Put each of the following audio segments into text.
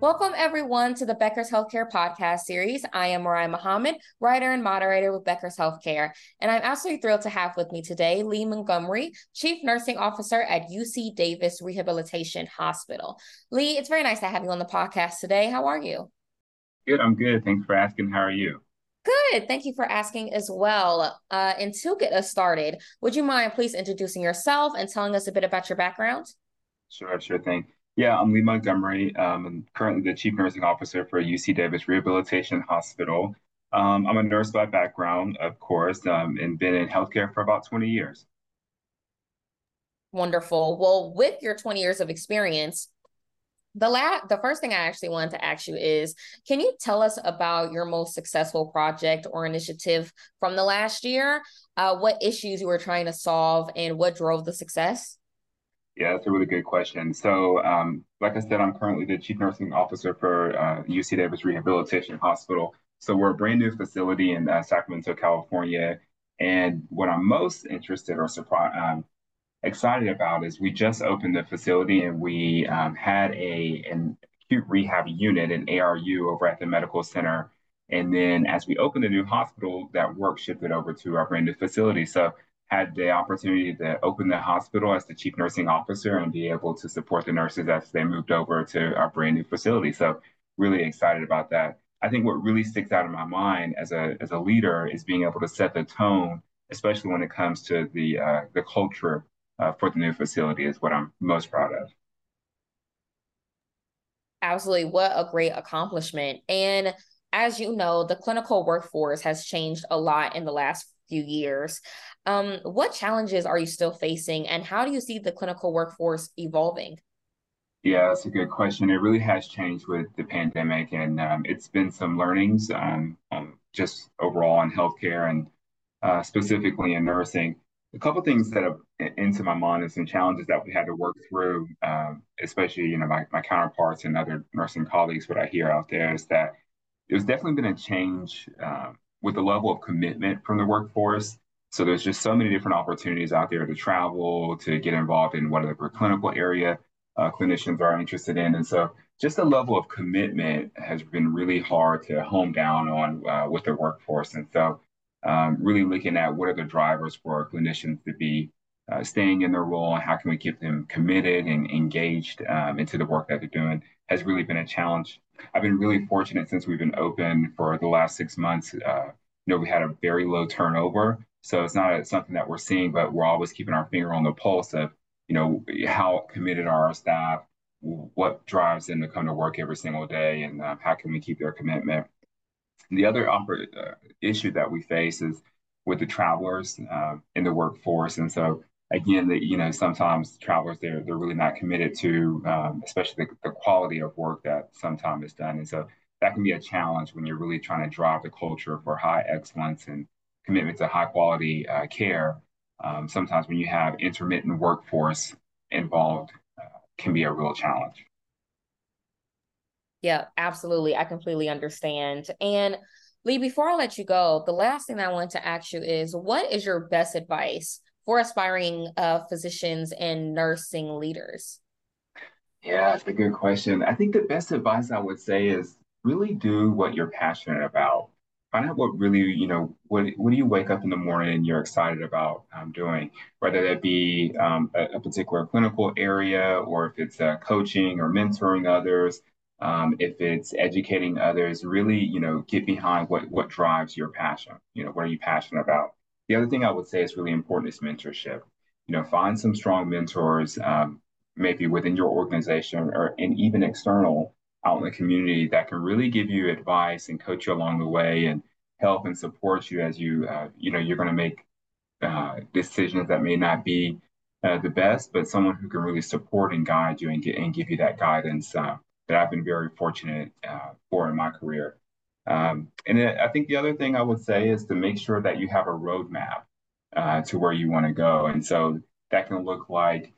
Welcome, everyone, to the Becker's Healthcare podcast series. I am Mariah Muhammad, writer and moderator with Becker's Healthcare. And I'm absolutely thrilled to have with me today Lee Montgomery, Chief Nursing Officer at UC Davis Rehabilitation Hospital. Lee, it's very nice to have you on the podcast today. How are you? Good, I'm good. Thanks for asking. How are you? Good. Thank you for asking as well. Uh, and to get us started, would you mind please introducing yourself and telling us a bit about your background? Sure, sure thing. Yeah, I'm Lee Montgomery. Um, I'm currently the Chief Nursing Officer for UC Davis Rehabilitation Hospital. Um, I'm a nurse by background, of course, um, and been in healthcare for about 20 years. Wonderful. Well, with your 20 years of experience, the la- the first thing I actually wanted to ask you is can you tell us about your most successful project or initiative from the last year? Uh, what issues you were trying to solve and what drove the success? Yeah, that's a really good question. So, um, like I said, I'm currently the chief nursing officer for uh, UC Davis Rehabilitation Hospital. So, we're a brand new facility in uh, Sacramento, California. And what I'm most interested or surprised, um, excited about is we just opened the facility and we um, had a an acute rehab unit, an ARU, over at the medical center. And then as we opened the new hospital, that work shifted over to our brand new facility. So had the opportunity to open the hospital as the chief nursing officer and be able to support the nurses as they moved over to our brand new facility. So really excited about that. I think what really sticks out in my mind as a as a leader is being able to set the tone, especially when it comes to the uh, the culture uh, for the new facility, is what I'm most proud of. Absolutely, what a great accomplishment! And as you know, the clinical workforce has changed a lot in the last few years. Um, what challenges are you still facing, and how do you see the clinical workforce evolving? Yeah, that's a good question. It really has changed with the pandemic, and um, it's been some learnings um, um, just overall in healthcare and uh, specifically in nursing. A couple things that have into my mind and some challenges that we had to work through, um, especially you know my, my counterparts and other nursing colleagues. What I hear out there is that there's definitely been a change uh, with the level of commitment from the workforce so there's just so many different opportunities out there to travel, to get involved in whatever clinical area uh, clinicians are interested in. And so just the level of commitment has been really hard to home down on uh, with the workforce. And so um, really looking at what are the drivers for clinicians to be uh, staying in their role and how can we keep them committed and engaged um, into the work that they're doing has really been a challenge. I've been really fortunate since we've been open for the last six months. Uh, you know, we had a very low turnover. So it's not something that we're seeing, but we're always keeping our finger on the pulse of, you know, how committed are our staff, what drives them to come to work every single day, and uh, how can we keep their commitment. The other oper- uh, issue that we face is with the travelers uh, in the workforce, and so again, the, you know, sometimes travelers they're they're really not committed to, um, especially the, the quality of work that sometimes is done, and so that can be a challenge when you're really trying to drive the culture for high excellence and commitment to high quality uh, care, um, sometimes when you have intermittent workforce involved, uh, can be a real challenge. Yeah, absolutely. I completely understand. And Lee, before I let you go, the last thing I want to ask you is what is your best advice for aspiring uh, physicians and nursing leaders? Yeah, it's a good question. I think the best advice I would say is really do what you're passionate about find out what really, you know, what, what do you wake up in the morning and you're excited about um, doing, whether that be um, a, a, particular clinical area or if it's uh, coaching or mentoring others, um, if it's educating others, really, you know, get behind what, what drives your passion. You know, what are you passionate about? The other thing I would say is really important is mentorship. You know, find some strong mentors, um, maybe within your organization or and even external out in the community that can really give you advice and coach you along the way and help and support you as you uh, you know you're going to make uh, decisions that may not be uh, the best, but someone who can really support and guide you and get and give you that guidance uh, that I've been very fortunate uh, for in my career. Um, and I think the other thing I would say is to make sure that you have a roadmap uh, to where you want to go. And so that can look like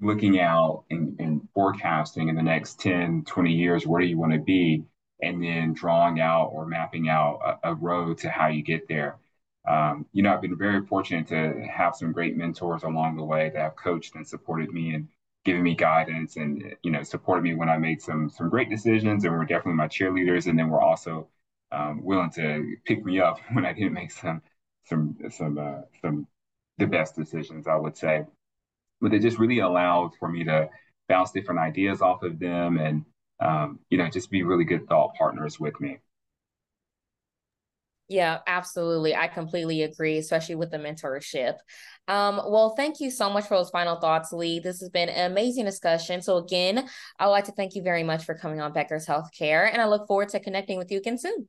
looking out and, and, forecasting in the next 10, 20 years, where do you want to be? And then drawing out or mapping out a, a road to how you get there. Um, you know, I've been very fortunate to have some great mentors along the way that have coached and supported me and given me guidance and you know supported me when I made some some great decisions and were definitely my cheerleaders and then were also um, willing to pick me up when I didn't make some some some uh, some the best decisions I would say but it just really allowed for me to bounce different ideas off of them and um, you know just be really good thought partners with me yeah, absolutely. I completely agree, especially with the mentorship. Um, well, thank you so much for those final thoughts, Lee. This has been an amazing discussion. So, again, I would like to thank you very much for coming on Becker's Healthcare, and I look forward to connecting with you again soon.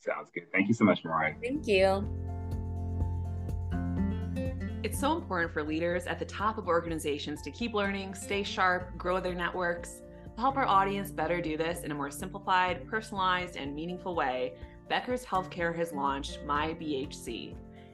Sounds good. Thank you so much, Mariah. Thank you. It's so important for leaders at the top of organizations to keep learning, stay sharp, grow their networks. To help our audience better do this in a more simplified, personalized, and meaningful way, Becker's Healthcare has launched My BHC.